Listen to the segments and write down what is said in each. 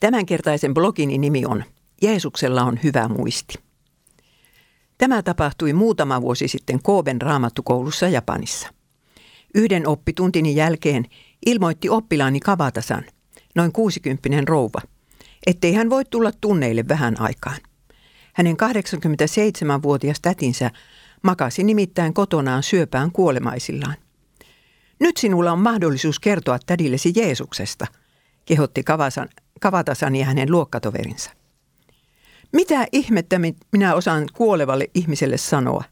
Tämänkertaisen blogini nimi on Jeesuksella on hyvä muisti. Tämä tapahtui muutama vuosi sitten Kooben raamattukoulussa Japanissa. Yhden oppituntini jälkeen ilmoitti oppilaani Kavatasan, noin 60 rouva, ettei hän voi tulla tunneille vähän aikaan. Hänen 87-vuotias tätinsä makasi nimittäin kotonaan syöpään kuolemaisillaan. Nyt sinulla on mahdollisuus kertoa tädillesi Jeesuksesta, kehotti Kavasan, Kavatasan ja hänen luokkatoverinsa. Mitä ihmettä minä osaan kuolevalle ihmiselle sanoa,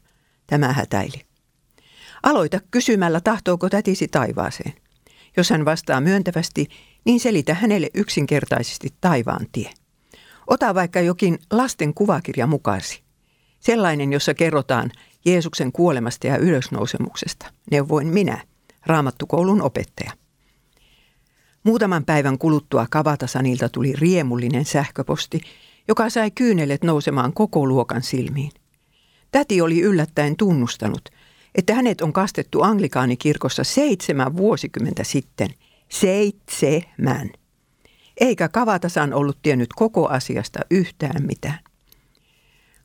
tämä hätäili. Aloita kysymällä, tahtooko tätisi taivaaseen. Jos hän vastaa myöntävästi, niin selitä hänelle yksinkertaisesti taivaan tie. Ota vaikka jokin lasten kuvakirja mukaasi. Sellainen, jossa kerrotaan Jeesuksen kuolemasta ja ylösnousemuksesta. Neuvoin minä, raamattukoulun opettaja. Muutaman päivän kuluttua Kavatasanilta tuli riemullinen sähköposti, joka sai kyynelet nousemaan koko luokan silmiin. Täti oli yllättäen tunnustanut, että hänet on kastettu anglikaanikirkossa seitsemän vuosikymmentä sitten. Seitsemän. Eikä Kavatasan ollut tiennyt koko asiasta yhtään mitään.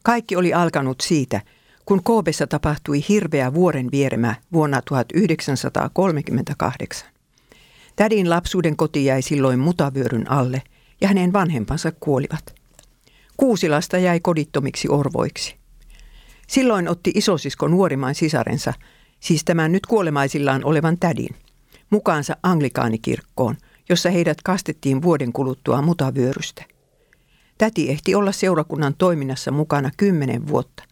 Kaikki oli alkanut siitä, kun Koopessa tapahtui hirveä vuoren vieremä vuonna 1938. Tädin lapsuuden koti jäi silloin mutavyöryn alle ja hänen vanhempansa kuolivat. Kuusi lasta jäi kodittomiksi orvoiksi. Silloin otti isosisko nuorimman sisarensa, siis tämän nyt kuolemaisillaan olevan tädin, mukaansa anglikaanikirkkoon, jossa heidät kastettiin vuoden kuluttua mutavyörystä. Täti ehti olla seurakunnan toiminnassa mukana kymmenen vuotta,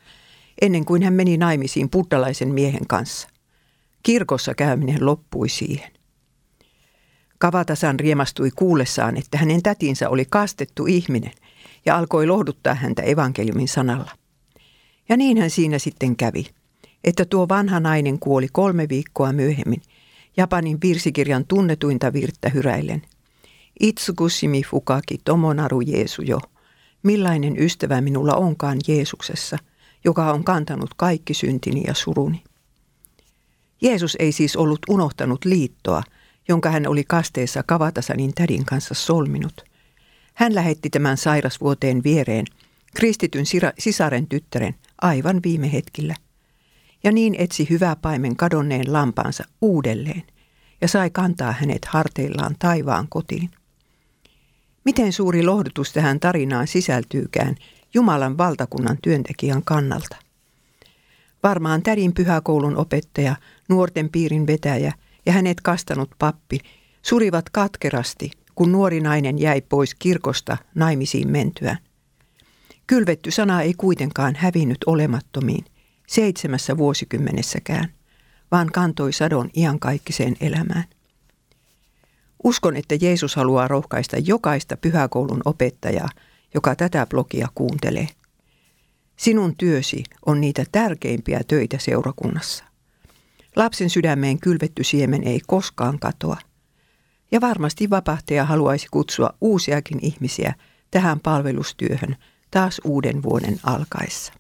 ennen kuin hän meni naimisiin buddalaisen miehen kanssa. Kirkossa käyminen loppui siihen. Kavatasan riemastui kuullessaan, että hänen tätinsä oli kastettu ihminen ja alkoi lohduttaa häntä evankeliumin sanalla. Ja niin hän siinä sitten kävi, että tuo vanha nainen kuoli kolme viikkoa myöhemmin Japanin virsikirjan tunnetuinta virttä hyräillen. Itsukushimi fukaki tomonaru Jeesu jo. Millainen ystävä minulla onkaan Jeesuksessa, joka on kantanut kaikki syntini ja suruni. Jeesus ei siis ollut unohtanut liittoa, jonka hän oli kasteessa Kavatasanin tädin kanssa solminut. Hän lähetti tämän sairasvuoteen viereen kristityn sisaren tyttären aivan viime hetkillä. Ja niin etsi hyvä paimen kadonneen lampaansa uudelleen ja sai kantaa hänet harteillaan taivaan kotiin. Miten suuri lohdutus tähän tarinaan sisältyykään Jumalan valtakunnan työntekijän kannalta? Varmaan tädin pyhäkoulun opettaja, nuorten piirin vetäjä ja hänet kastanut pappi surivat katkerasti, kun nuori nainen jäi pois kirkosta naimisiin mentyään. Kylvetty sana ei kuitenkaan hävinnyt olemattomiin seitsemässä vuosikymmenessäkään, vaan kantoi sadon iankaikkiseen elämään. Uskon, että Jeesus haluaa rohkaista jokaista pyhäkoulun opettajaa, joka tätä blogia kuuntelee. Sinun työsi on niitä tärkeimpiä töitä seurakunnassa. Lapsen sydämeen kylvetty siemen ei koskaan katoa. Ja varmasti vapahtaja haluaisi kutsua uusiakin ihmisiä tähän palvelustyöhön taas uuden vuoden alkaessa.